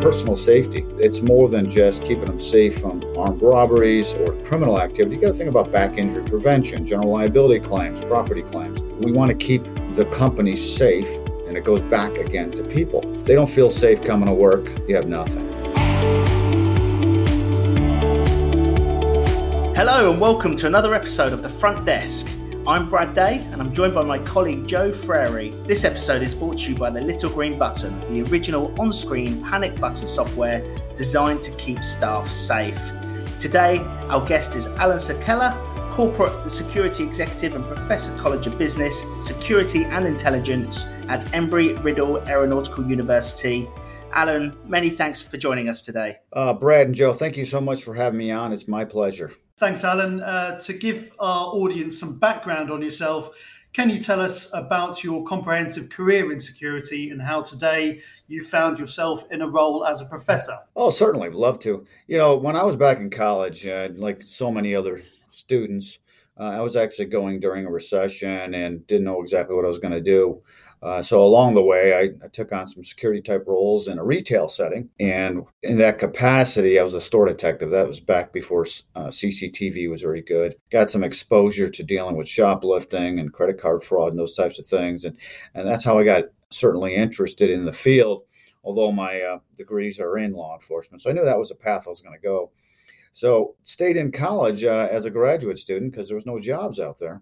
personal safety. It's more than just keeping them safe from armed robberies or criminal activity. You got to think about back injury prevention, general liability claims, property claims. We want to keep the company safe, and it goes back again to people. They don't feel safe coming to work, you have nothing. Hello, and welcome to another episode of The Front Desk. I'm Brad Day, and I'm joined by my colleague Joe Frary. This episode is brought to you by the Little Green Button, the original on screen panic button software designed to keep staff safe. Today, our guest is Alan Saquella, Corporate Security Executive and Professor College of Business, Security and Intelligence at Embry Riddle Aeronautical University. Alan, many thanks for joining us today. Uh, Brad and Joe, thank you so much for having me on. It's my pleasure. Thanks, Alan. Uh, to give our audience some background on yourself, can you tell us about your comprehensive career in security and how today you found yourself in a role as a professor? Oh, certainly. Love to. You know, when I was back in college, uh, like so many other students, uh, I was actually going during a recession and didn't know exactly what I was going to do. Uh, so along the way, I, I, took on some security type roles in a retail setting, and in that capacity, I was a store detective. That was back before uh, CCTV was very good. Got some exposure to dealing with shoplifting and credit card fraud and those types of things, and and that's how I got certainly interested in the field. Although my uh, degrees are in law enforcement, so I knew that was a path I was going to go. So stayed in college uh, as a graduate student because there was no jobs out there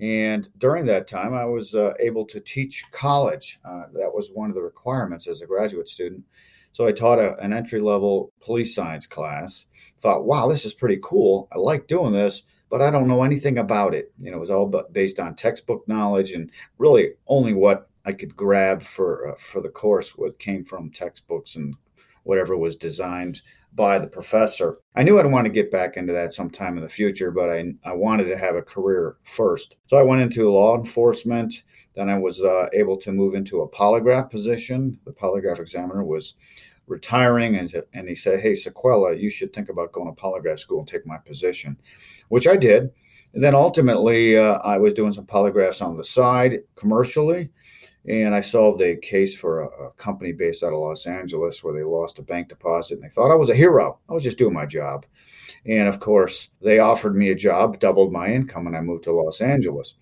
and during that time, I was uh, able to teach college. Uh, that was one of the requirements as a graduate student. So I taught a, an entry level police science class. Thought, wow, this is pretty cool. I like doing this, but I don't know anything about it. You know, it was all based on textbook knowledge and really only what I could grab for uh, for the course what came from textbooks and whatever was designed by the professor. I knew I'd want to get back into that sometime in the future, but I, I wanted to have a career first. So I went into law enforcement. Then I was uh, able to move into a polygraph position. The polygraph examiner was retiring, and, and he said, Hey, Saquella, you should think about going to polygraph school and take my position, which I did. And then ultimately, uh, I was doing some polygraphs on the side commercially and I solved a case for a, a, company based out of Los Angeles where they lost a bank deposit and they thought I was a hero. I was just doing my job. And of course, they offered me a job, doubled my income, and I moved to Los Angeles.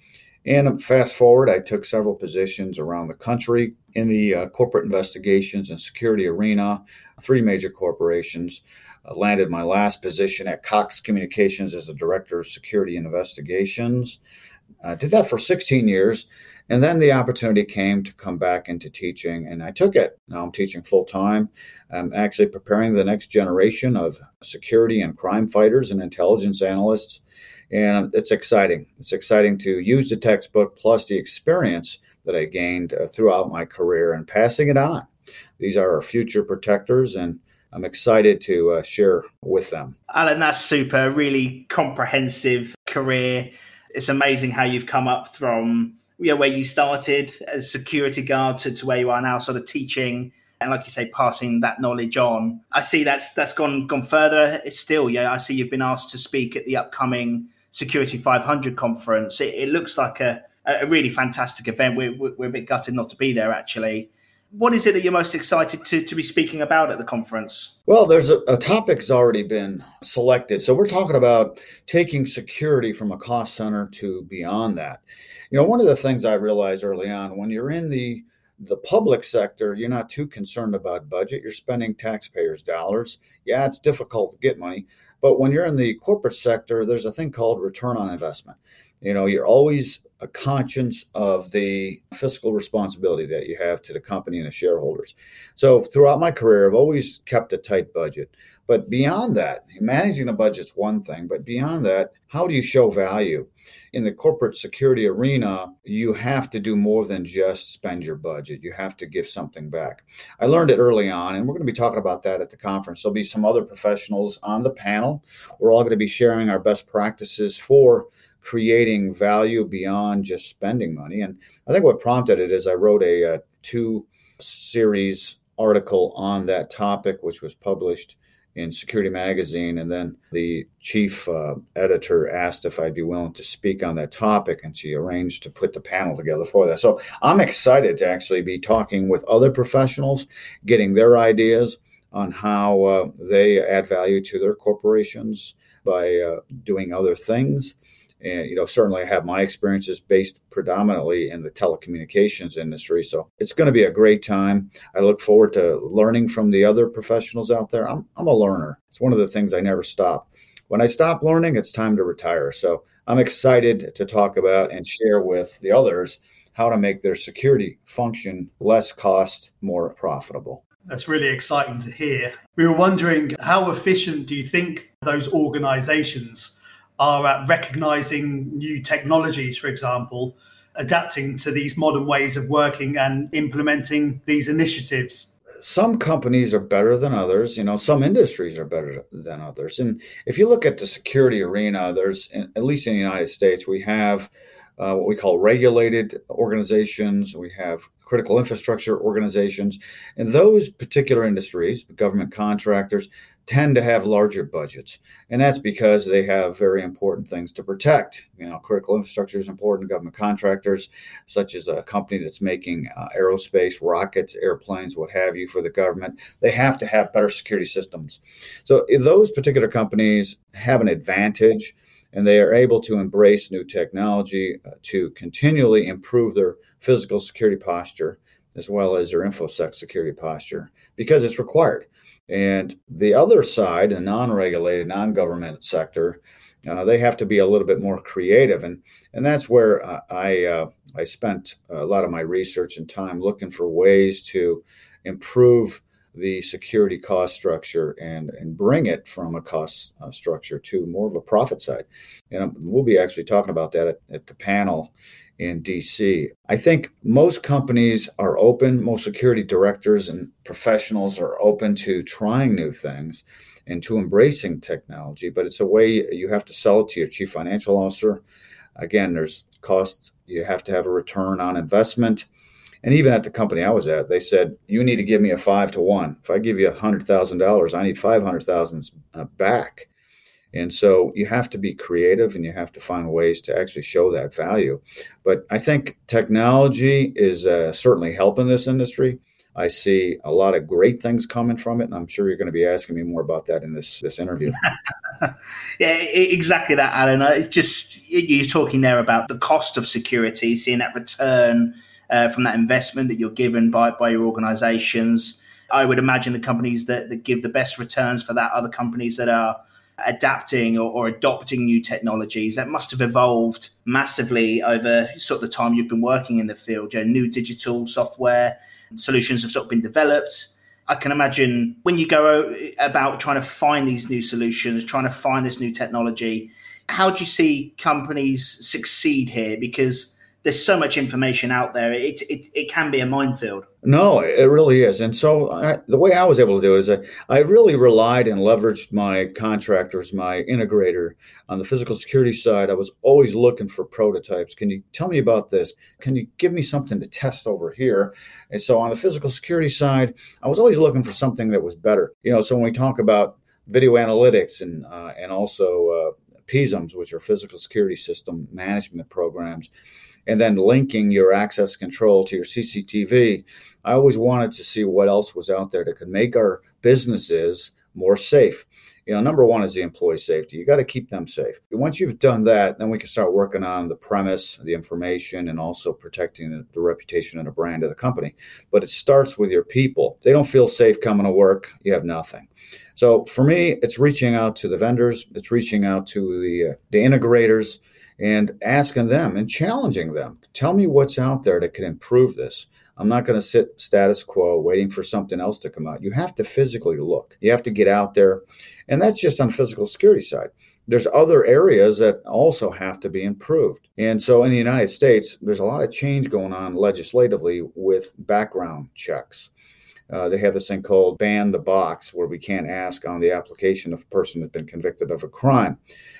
And fast forward, I took several positions around the country in the uh, corporate investigations and security arena, three major corporations. Uh, landed my last position at Cox Communications as the director of security and investigations. I did that for 16 years. And then the opportunity came to come back into teaching, and I took it. Now I'm teaching full time. I'm actually preparing the next generation of security and crime fighters and intelligence analysts. And it's exciting. It's exciting to use the textbook plus the experience that I gained uh, throughout my career and passing it on. These are our future protectors, and I'm excited to uh, share with them. Alan, that's super. Really comprehensive career. It's amazing how you've come up from you know, where you started as security guard to, to where you are now, sort of teaching and like you say, passing that knowledge on. I see that's that's gone gone further. It's still, yeah. I see you've been asked to speak at the upcoming Security 500 conference. It, it looks like a, a really fantastic event. We're, we're a bit gutted not to be there, actually. What is it that you're most excited to, to be speaking about at the conference? Well, there's a, a topic's already been selected. So we're talking about taking security from a cost center to beyond that. You know, one of the things I realized early on when you're in the the public sector, you're not too concerned about budget. You're spending taxpayers' dollars. Yeah, it's difficult to get money, but when you're in the corporate sector, there's a thing called return on investment. You know, you're always a conscience of the fiscal responsibility that you have to the company and the shareholders. So throughout my career, I've always kept a tight budget. But beyond that, managing a budget is one thing, but beyond that, how do you show value? In the corporate security arena, you have to do more than just spend your budget. You have to give something back. I learned it early on, and we're going to be talking about that at the conference. There'll be some other professionals on the panel. We're all going to be sharing our best practices for creating value beyond just spending money. And I think what prompted it is I wrote a, a two series article on that topic, which was published in Security Magazine. And then the chief uh, editor asked if I'd be willing to speak on that topic, and she arranged to put the panel together for that. So I'm excited to actually be talking with other professionals, getting their ideas on how uh, they add value to their corporations by uh, doing other things. And, you know, certainly I have my experiences based predominantly in the telecommunications industry. So it's going to be a great time. I look forward to learning from the other professionals out there. I'm, I'm a learner. It's one of the things I never stop. When I stop learning, it's time to retire. So I'm excited to talk about and share with the others how to make their security function less cost, more profitable. That's really exciting to hear. We were wondering how efficient do you think those organizations are at recognizing new technologies, for example, adapting to these modern ways of working and implementing these initiatives? Some companies are better than others. You know, some industries are better than others. And if you look at the security arena, there's, at least in the United States, we have uh, what we call regulated organizations. We have critical infrastructure organizations. And those particular industries, government contractors, tend to have larger budgets. And that's because they have very important things to protect. You know, critical infrastructure is important. Government contractors, such as a company that's making uh, aerospace, rockets, airplanes, what have you, for the government, they have to have better security systems. So those particular companies have an advantage and they are able to embrace new technology uh, to continually improve their physical security posture as well as their infosec security posture because it's required. And the other side, the non-regulated, non-government sector, uh, they have to be a little bit more creative, and and that's where I uh, I spent a lot of my research and time looking for ways to improve the security cost structure and and bring it from a cost uh, structure to more of a profit side. And we'll be actually talking about that at, at the panel in DC. I think most companies are open, most security directors and professionals are open to trying new things and to embracing technology, but it's a way you have to sell it to your chief financial officer. Again, there's costs, you have to have a return on investment and even at the company I was at, they said, you need to give me a five to one. If I give you a $100,000, I need 500,000 uh, back. And so you have to be creative and you have to find ways to actually show that value. But I think technology is uh, certainly helping this industry. I see a lot of great things coming from it, and I'm sure you're going to be asking me more about that in this this interview. yeah, exactly that, Alan. It's just you're talking there about the cost of security, seeing that return uh, from that investment that you're given by, by your organizations. I would imagine the companies that, that give the best returns for that are the companies that are adapting or, or, adopting new technologies that must have evolved massively over sort of the time you've been working in the field. You know, new digital software solutions have sort of been developed. I can imagine when you go about trying to find these new solutions, trying to find this new technology, how do you see companies succeed here? Because there's so much information out there. It, it, it can be a minefield. No, it really is. And so I, the way I was able to do it is I, I really relied and leveraged my contractors, my integrator on the physical security side. I was always looking for prototypes. Can you tell me about this? Can you give me something to test over here? And so on the physical security side, I was always looking for something that was better. You know, so when we talk about video analytics and uh, and also uh, PSIMs, which are physical security system management programs, and then linking your access control to your CCTV, I always wanted to see what else was out there that could make our businesses more safe. You know, number one is the employee safety. You got to keep them safe. Once you've done that, then we can start working on the premise, the information, and also protecting the, the reputation and the brand of the company. But it starts with your people. They don't feel safe coming to work, you have nothing. So for me, it's reaching out to the vendors, it's reaching out to the uh, the integrators, and asking them and challenging them. Tell me what's out there that can improve this. I'm not going to sit status quo waiting for something else to come out. You have to physically look. You have to get out there. And that's just on physical security side. There's other areas that also have to be improved. And so in the United States, there's a lot of change going on legislatively with background checks. Uh, they have this thing called ban the box, where we can't ask on the application if a person has been convicted of a crime.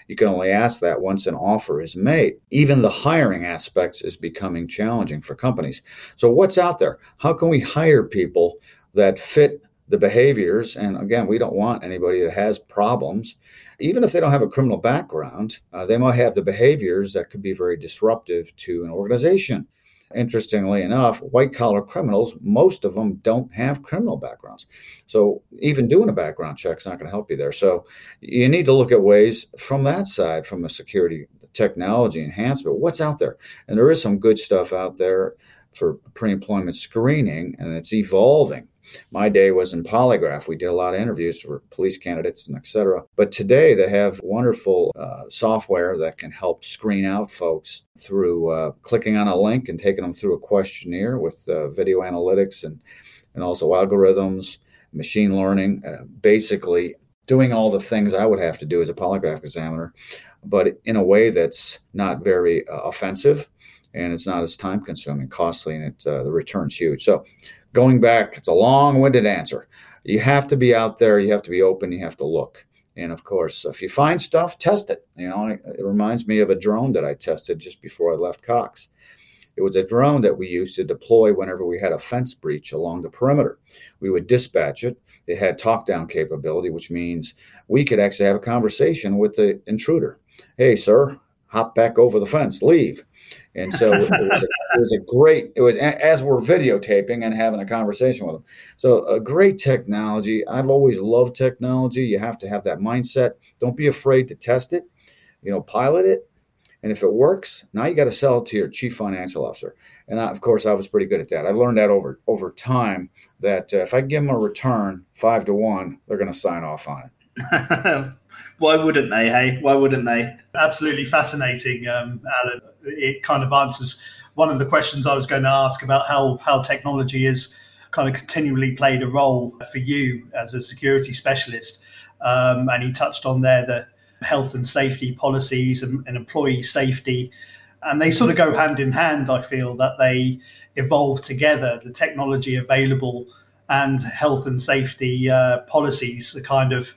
You can only ask that once an offer is made. Even the hiring aspects is becoming challenging for companies. So, what's out there? How can we hire people that fit the behaviors? And again, we don't want anybody that has problems. Even if they don't have a criminal background, uh, they might have the behaviors that could be very disruptive to an organization. Interestingly enough, white collar criminals, most of them don't have criminal backgrounds. So even doing a background check is not going to help you there. So you need to look at ways from that side, from a security technology enhancement, what's out there. And there is some good stuff out there for pre employment screening, and it's evolving. My day was in polygraph. We did a lot of interviews for police candidates and et cetera. But today they have wonderful uh, software that can help screen out folks through uh, clicking on a link and taking them through a questionnaire with uh, video analytics and, and also algorithms, machine learning, uh, basically doing all the things I would have to do as a polygraph examiner, but in a way that's not very uh, offensive and it's not as time consuming, costly, and it, uh, the return's huge. So going back, it's a long winded answer. You have to be out there, you have to be open, you have to look. And of course, if you find stuff, test it. You know, it reminds me of a drone that I tested just before I left Cox. It was a drone that we used to deploy whenever we had a fence breach along the perimeter. We would dispatch it. It had talk down capability, which means we could actually have a conversation with the intruder. Hey, sir, hop back over the fence, leave. And so it was, a, it was, a, great, it was as we're videotaping and having a conversation with them. So a great technology. I've always loved technology. You have to have that mindset. Don't be afraid to test it, you know, pilot it. And if it works, now you got to sell it to your chief financial officer. And I, of course, I was pretty good at that. I learned that over over time. That uh, if I give them a return five to one, they're going to sign off on it. Why wouldn't they? Hey, why wouldn't they? Absolutely fascinating, um, Alan. It kind of answers one of the questions I was going to ask about how how technology has kind of continually played a role for you as a security specialist. Um, and he touched on there the health and safety policies and, and employee safety and they sort of go hand in hand. I feel that they evolve together. The technology available and health and safety uh, policies are kind of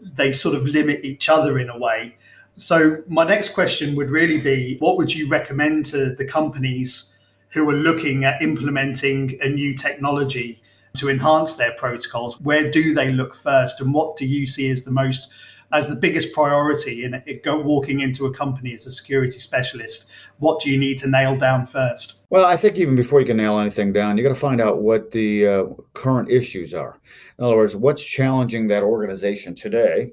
they sort of limit each other in a way. So my next question would really be what would you recommend to the companies who are looking at implementing a new technology to enhance their protocols? Where do they look first and what do you see as the most as the biggest priority in it, go walking into a company as a security specialist? What do you need to nail down first? Well, I think even before you can nail anything down, you got to find out what the uh, current issues are. In other words, what's challenging that organization today?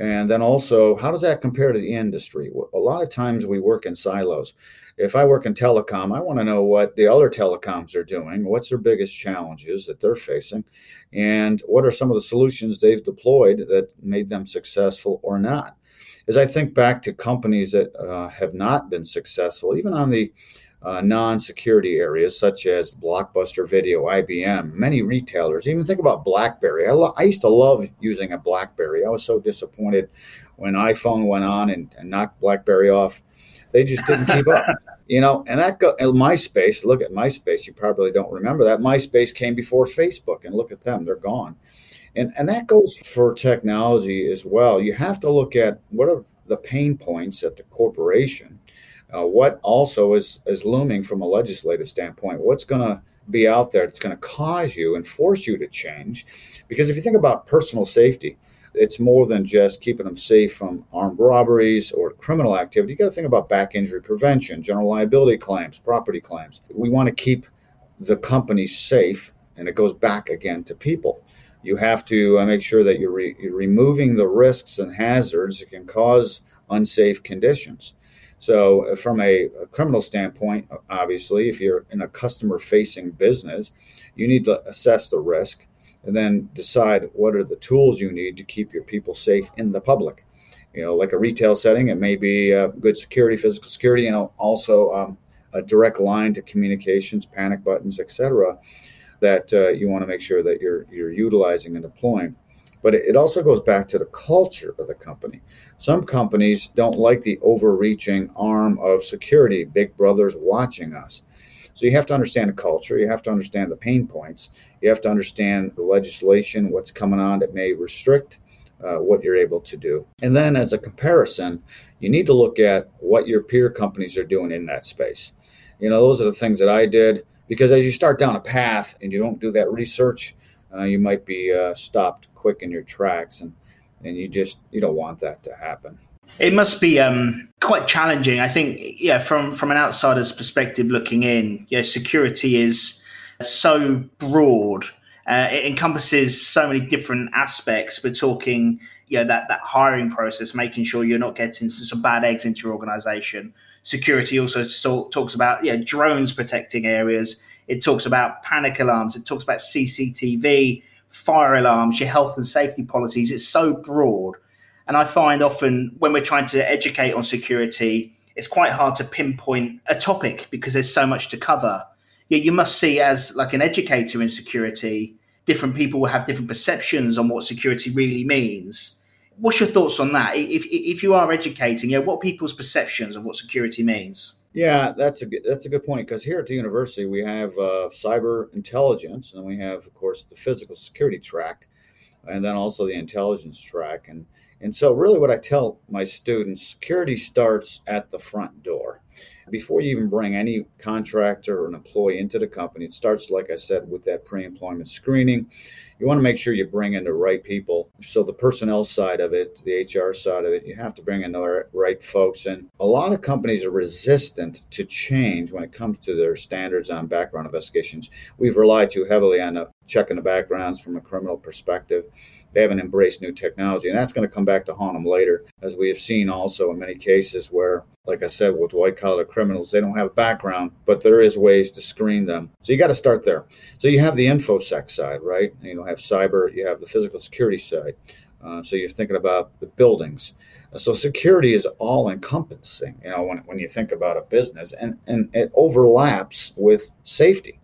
And then also, how does that compare to the industry? A lot of times we work in silos. If I work in telecom, I want to know what the other telecoms are doing, what's their biggest challenges that they're facing, and what are some of the solutions they've deployed that made them successful or not. As I think back to companies that uh, have not been successful, even on the uh, non-security areas such as Blockbuster Video, IBM, many retailers. Even think about BlackBerry. I, lo- I, used to love using a BlackBerry. I was so disappointed when iPhone went on and, and knocked BlackBerry off. They just didn't keep up. You know, and that go, MySpace. Look at MySpace. You probably don't remember that. MySpace came before Facebook, and look at them; they're gone. And and that goes for technology as well. You have to look at what are the pain points at the corporation. Uh, what also is is looming from a legislative standpoint? What's going to be out there that's going to cause you and force you to change? Because if you think about personal safety, it's more than just keeping them safe from armed robberies or criminal activity. You got to think about back injury prevention, general liability claims, property claims. We want to keep the company safe, and it goes back again to people. You have to uh, make sure that you're, re- you're removing the risks and hazards that can cause unsafe conditions. So, uh, from a, criminal standpoint, obviously, if you're in a customer facing business, you need to assess the risk and then decide what are the tools you need to keep your people safe in the public. You know, like a retail setting, it may be uh, good security, physical security, and also um, a direct line to communications, panic buttons, etc. That uh, you want to make sure that you're you're utilizing and deploying. But it also goes back to the culture of the company. Some companies don't like the overreaching arm of security, big brothers watching us. So you have to understand the culture, you have to understand the pain points, you have to understand the legislation, what's coming on that may restrict uh, what you're able to do. And then as a comparison, you need to look at what your peer companies are doing in that space. You know, those are the things that I did because as you start down a path and you don't do that research, uh, you might be uh, stopped quick in your tracks and and you just you don't want that to happen. It must be um, quite challenging. I think, yeah, from from an outsider's perspective looking in, yeah, security is so broad. Uh, it encompasses so many different aspects. We're talking, you know, that that hiring process, making sure you're not getting some bad eggs into your organization. Security also talks about, yeah, drones protecting areas. It talks about panic alarms. It talks about CCTV, fire alarms, your health and safety policies. It's so broad. And I find often when we're trying to educate on security, it's quite hard to pinpoint a topic because there's so much to cover. Yeah, you must see as like an educator in security, different people will have different perceptions on what security really means. What's your thoughts on that? If if you are educating, yeah, what people's perceptions of what security means? Yeah, that's a good, that's a good point because here at the university we have uh, cyber intelligence and we have, of course, the physical security track, and then also the intelligence track. And and so, really, what I tell my students security starts at the front door. Before you even bring any contractor or an employee into the company, it starts, like I said, with that pre employment screening. You want to make sure you bring in the right people. So, the personnel side of it, the HR side of it, you have to bring in the right folks. And a lot of companies are resistant to change when it comes to their standards on background investigations. We've relied too heavily on uh, checking the backgrounds from a criminal perspective they haven't embraced new technology. And that's going to come back to haunt them later, as we have seen also in many cases where, like I said, with white collar criminals, they don't have background, but there is ways to screen them. So you got to start there. So you have the infosec side, right? You know, have cyber, you have the physical security side. Uh, so you're thinking about the buildings. So security is all encompassing, you know, when, when you think about a business and, and it overlaps with safety.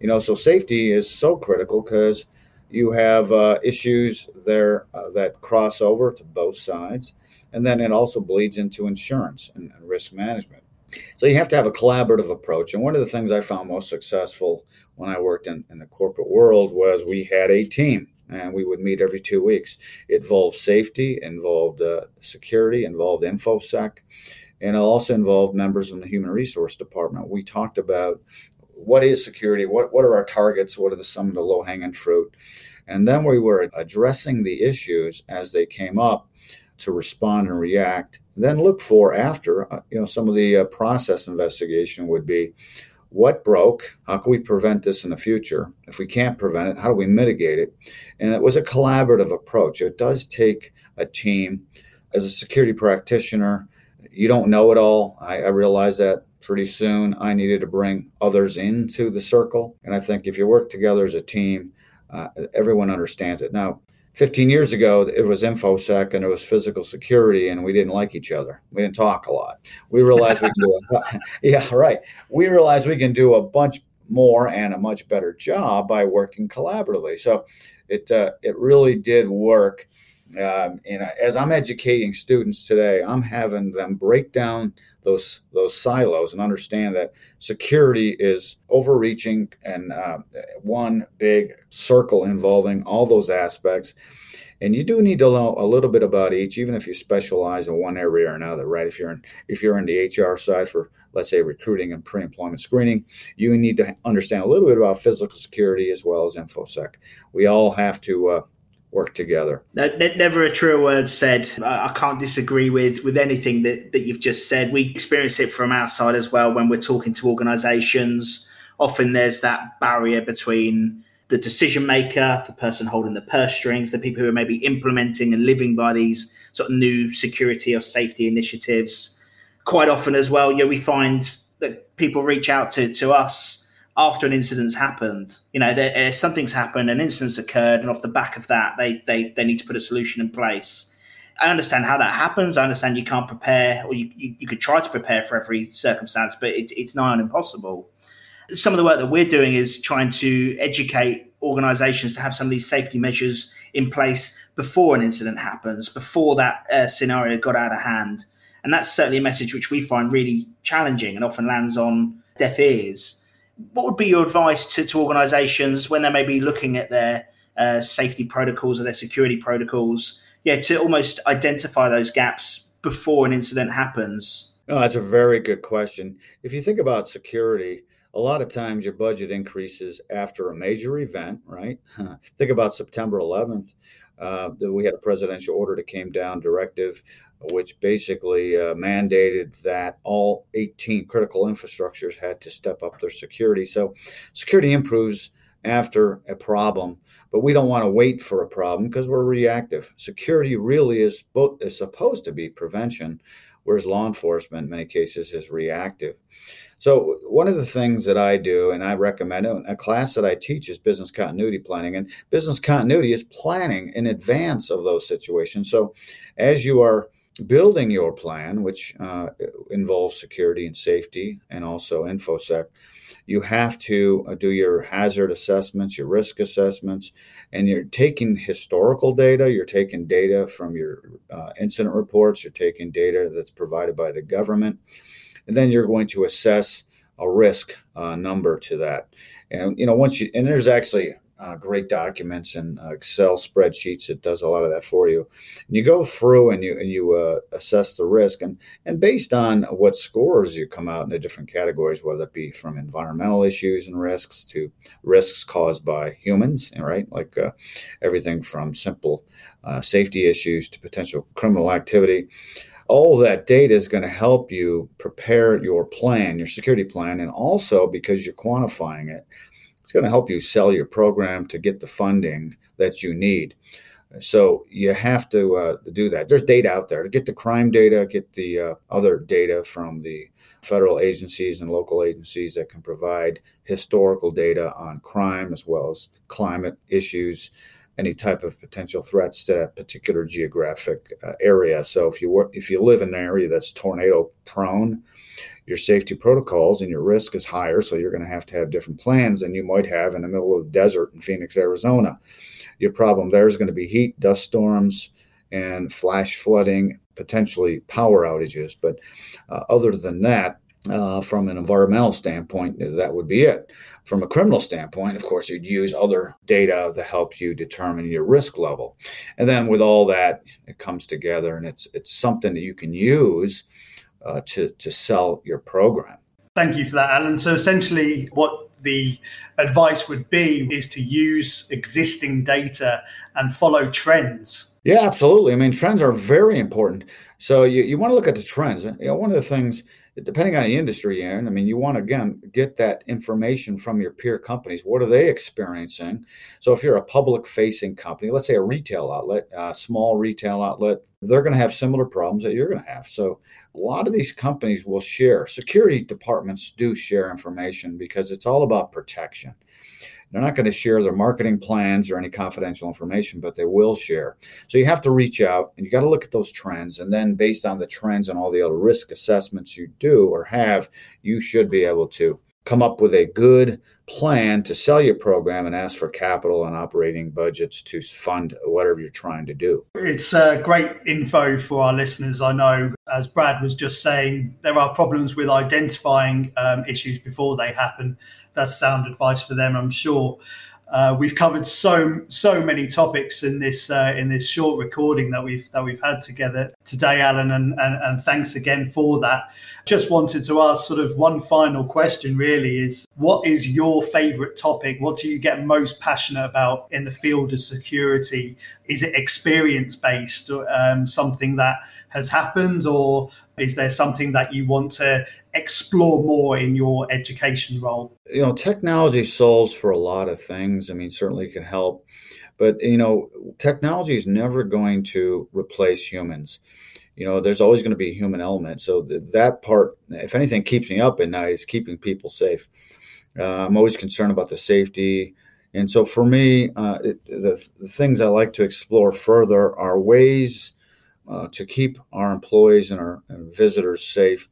You know, so safety is so critical because you have uh, issues there uh, that cross over to both sides, and then it also bleeds into insurance and, and risk management. So you have to have a collaborative approach. And one of the things I found most successful when I worked in, in the corporate world was we had a team and we would meet every two weeks. It involved safety, involved uh, security, involved infosec, and it also involved members in the human resource department. We talked about what is security? What what are our targets? What are the, some of the low hanging fruit? And then we were addressing the issues as they came up to respond and react. Then look for after uh, you know some of the uh, process investigation would be what broke how can we prevent this in the future if we can't prevent it how do we mitigate it and it was a collaborative approach it does take a team as a security practitioner you don't know it all i, I that pretty soon I needed to bring others into the circle. And I think if you work together as a team, uh, everyone understands it. Now, 15 years ago, it was InfoSec and it was physical security, and we didn't like each other. We didn't talk a lot. We realized we can do a, yeah, right. We realized we can do a bunch more and a much better job by working collaboratively. So it uh, it really did work um, and as I'm educating students today, I'm having them break down those those silos and understand that security is overreaching and uh, one big circle involving all those aspects. And you do need to know a little bit about each, even if you specialize in one area or another, right? If you're in if you're in the HR side for let's say recruiting and pre-employment screening, you need to understand a little bit about physical security as well as infosec. We all have to uh, work together. Never a truer word said. I can't disagree with with anything that, that you've just said. We experience it from outside as well when we're talking to organisations. Often there's that barrier between the decision maker, the person holding the purse strings, the people who are maybe implementing and living by these sort of new security or safety initiatives. Quite often as well, yeah, we find that people reach out to to us after an incident's happened. You know, there, uh, something's happened, an incident's occurred, and off the back of that, they, they they need to put a solution in place. I understand how that happens. I understand you can't prepare, or you, you, you could try to prepare for every circumstance, but it, it's nigh on impossible. Some of the work that we're doing is trying to educate organizations to have some of these safety measures in place before an incident happens, before that uh, scenario got out of hand. And that's certainly a message which we find really challenging and often lands on deaf ears what would be your advice to, to organizations when they may be looking at their uh, safety protocols or their security protocols? Yeah, to almost identify those gaps before an incident happens. Oh, that's a very good question. If you think about security, a lot of times your budget increases after a major event, right? Think about September 11th. Uh, we had a presidential order that came down, directive, which basically uh, mandated that all 18 critical infrastructures had to step up their security. So, security improves after a problem, but we don't want to wait for a problem because we're reactive. Security really is both is supposed to be prevention, whereas law enforcement in many cases is reactive. So one of the things that I do and I recommend a class that I teach is business continuity planning and business continuity is planning in advance of those situations. So as you are building your plan, which uh, involves security and safety and also infosec, you have to uh, do your hazard assessments, your risk assessments, and you're taking historical data, you're taking data from your uh, incident reports, you're taking data that's provided by the government, and then you're going to assess a risk uh, number to that. And you know, once you and there's actually uh, great documents and uh, Excel spreadsheets. It does a lot of that for you. And you go through and you and you uh, assess the risk, and and based on what scores you come out in the different categories, whether it be from environmental issues and risks to risks caused by humans, right? Like uh, everything from simple uh, safety issues to potential criminal activity. All that data is going to help you prepare your plan, your security plan, and also because you're quantifying it, it's going to help you sell your program to get the funding that you need. So you have to uh, do that. There's data out there to get the crime data, get the uh, other data from the federal agencies and local agencies that can provide historical data on crime as well as climate issues, any type of potential threats to that particular geographic uh, area. So if you if you live in an area that's tornado prone, your safety protocols and your risk is higher. So you're going to have to have different plans than you might have in the middle of the desert in Phoenix, Arizona. Your problem there is going to be heat, dust storms, and flash flooding, potentially power outages. But uh, other than that, uh, from an environmental standpoint, that would be it. From a criminal standpoint, of course, you'd use other data to help you determine your risk level. And then with all that, it comes together and it's it's something that you can use uh, to to sell your program. Thank you for that, Alan. So essentially, what the advice would be is to use existing data and follow trends. Yeah, absolutely. I mean, trends are very important. So you, you want to look at the trends. You know, one of the things depending on the industry you're in, I mean, you want to again get that information from your peer companies. What are they experiencing? So, if you're a public-facing company, let's say a retail outlet, a small retail outlet, they're going to have similar problems that you're going to have. So, a lot of these companies will share. Security departments do share information because it's all about protection. They're not going to share their marketing plans or any confidential information, but they will share. So you have to reach out and you got to look at those trends. And then, based on the trends and all the other risk assessments you do or have, you should be able to come up with a good plan to sell your program and ask for capital and operating budgets to fund whatever you're trying to do. It's uh, great info for our listeners. I know, as Brad was just saying, there are problems with identifying um, issues before they happen that's sound advice for them, I'm sure. Uh, we've covered so so many topics in this uh, in this short recording that we've that we've had together today, Alan, and, and and thanks again for that. Just wanted to ask sort of one final question. Really, is what is your favourite topic? What do you get most passionate about in the field of security? Is it experience based, um, something that has happened, or is there something that you want to explore more in your education role? You know, technology solves for a lot of things. I mean, certainly can help, but you know, technology is never going to replace humans. You know, there's always going to be a human element. So that part, if anything, keeps me up at night is keeping people safe. Uh, I'm always concerned about the safety. And so for me, uh, it, the, the things I like to explore further are ways uh, to keep our employees and our and visitors safe.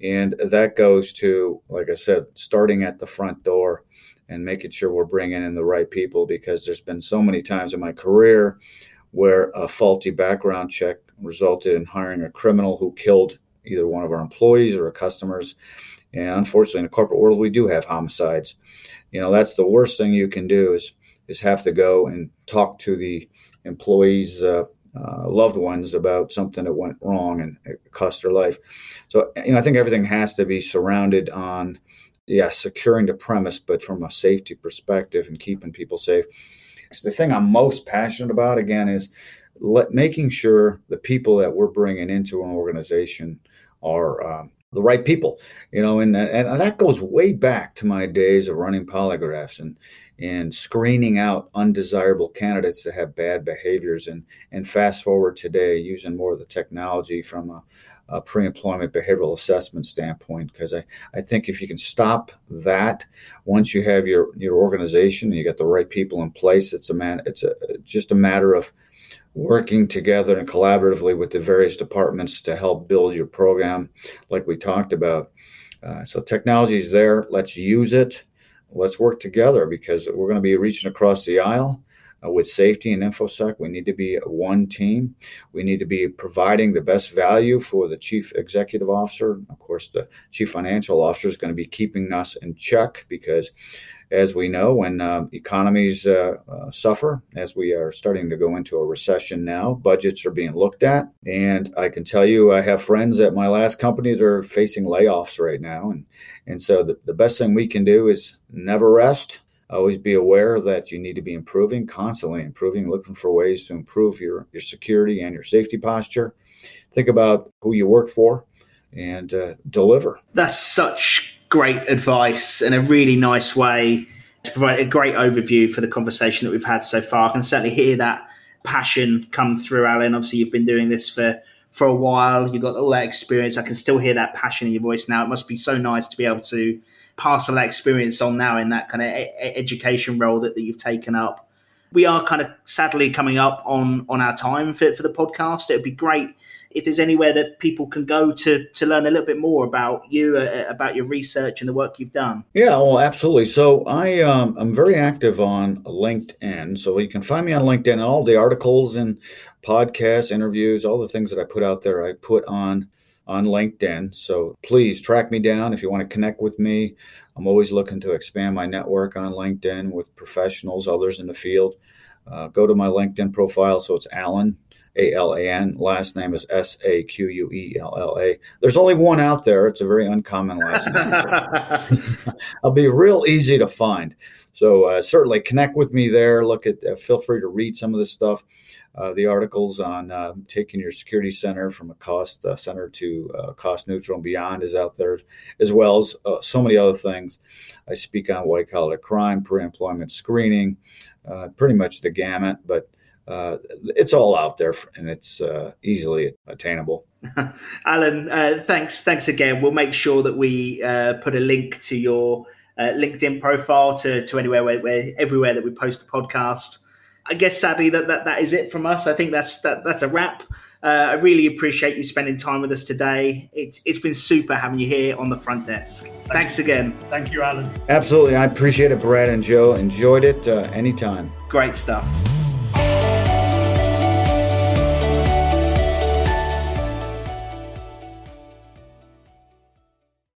And that goes to, like I said, starting at the front door and making sure we're bringing in the right people because there's been so many times in my career where a faulty background check resulted in hiring a criminal who killed either one of our employees or our customers. And unfortunately, in the corporate world, we do have homicides. You know, that's the worst thing you can do is is have to go and talk to the employees' uh, uh, loved ones about something that went wrong and it cost their life. So, you know, I think everything has to be surrounded on yes, securing the premise, but from a safety perspective and keeping people safe. So the thing I'm most passionate about, again, is let, making sure the people that we're bringing into an organization are um, the right people, you know, and, and that goes way back to my days of running polygraphs and and screening out undesirable candidates that have bad behaviors. And and fast forward today using more of the technology from a, a pre-employment behavioral assessment standpoint because I, I think if you can stop that once you have your your organization and you got the right people in place it's a man it's a just a matter of working together and collaboratively with the various departments to help build your program, like we talked about. Uh, so technology is there. Let's use it. Let's work together because we're going to be reaching across the aisle. Uh, with safety and infosec we need to be one team we need to be providing the best value for the chief executive officer of course the chief financial officer is going to be keeping us in check because as we know, when uh, economies uh, uh, suffer, as we are starting to go into a recession now, budgets are being looked at. And I can tell you, I have friends at my last company that are facing layoffs right now. And, and so the, the best thing we can do is never rest. Always be aware that you need to be improving, constantly improving, looking for ways to improve your, your security and your safety posture. Think about who you work for and uh, deliver. That's such great advice and a really nice way to provide a great overview for the conversation that we've had so far. I can certainly hear that passion come through, Alan. Obviously, you've been doing this for for a while. You've got all that experience. I can still hear that passion in your voice now. It must be so nice to be able to pass all that experience on now in that kind of education role that, that you've taken up. We are kind of sadly coming up on on our time for, for the podcast. It would be great if there's anywhere that people can go to to learn a little bit more about you, uh, about your research and the work you've done. Yeah, well, absolutely. So I um, I'm very active on LinkedIn, so you can find me on LinkedIn. All the articles and podcasts, interviews, all the things that I put out there, I put on on LinkedIn. So please track me down if you want to connect with me. I'm always looking to expand my network on LinkedIn with professionals, others in the field. Uh, go to my LinkedIn profile. So it's Alan a L A N. Last name is S A Q U E L L A. There's only one out there. It's a very uncommon last name. I'll be real easy to find. So uh, certainly connect with me there. Look at. Uh, feel free to read some of this stuff. Uh, the articles on uh, taking your security center from a cost uh, center to uh, cost neutral and beyond is out there, as well as so many other things. I speak on white collar crime, pre employment screening, pretty much the gamut, but uh, it's all out there and it's uh, easily attainable. Alan, uh, thanks, thanks again. We'll make sure that we uh, put a link to your uh, LinkedIn profile to, to anywhere where, where, everywhere that we post the podcast. I guess sadly that, that that is it from us. I think that's that that's a wrap. Uh, I really appreciate you spending time with us today. It's it's been super having you here on the front desk. Thank Thanks you. again. Thank you, Alan. Absolutely, I appreciate it, Brad and Joe. Enjoyed it anytime. Great stuff.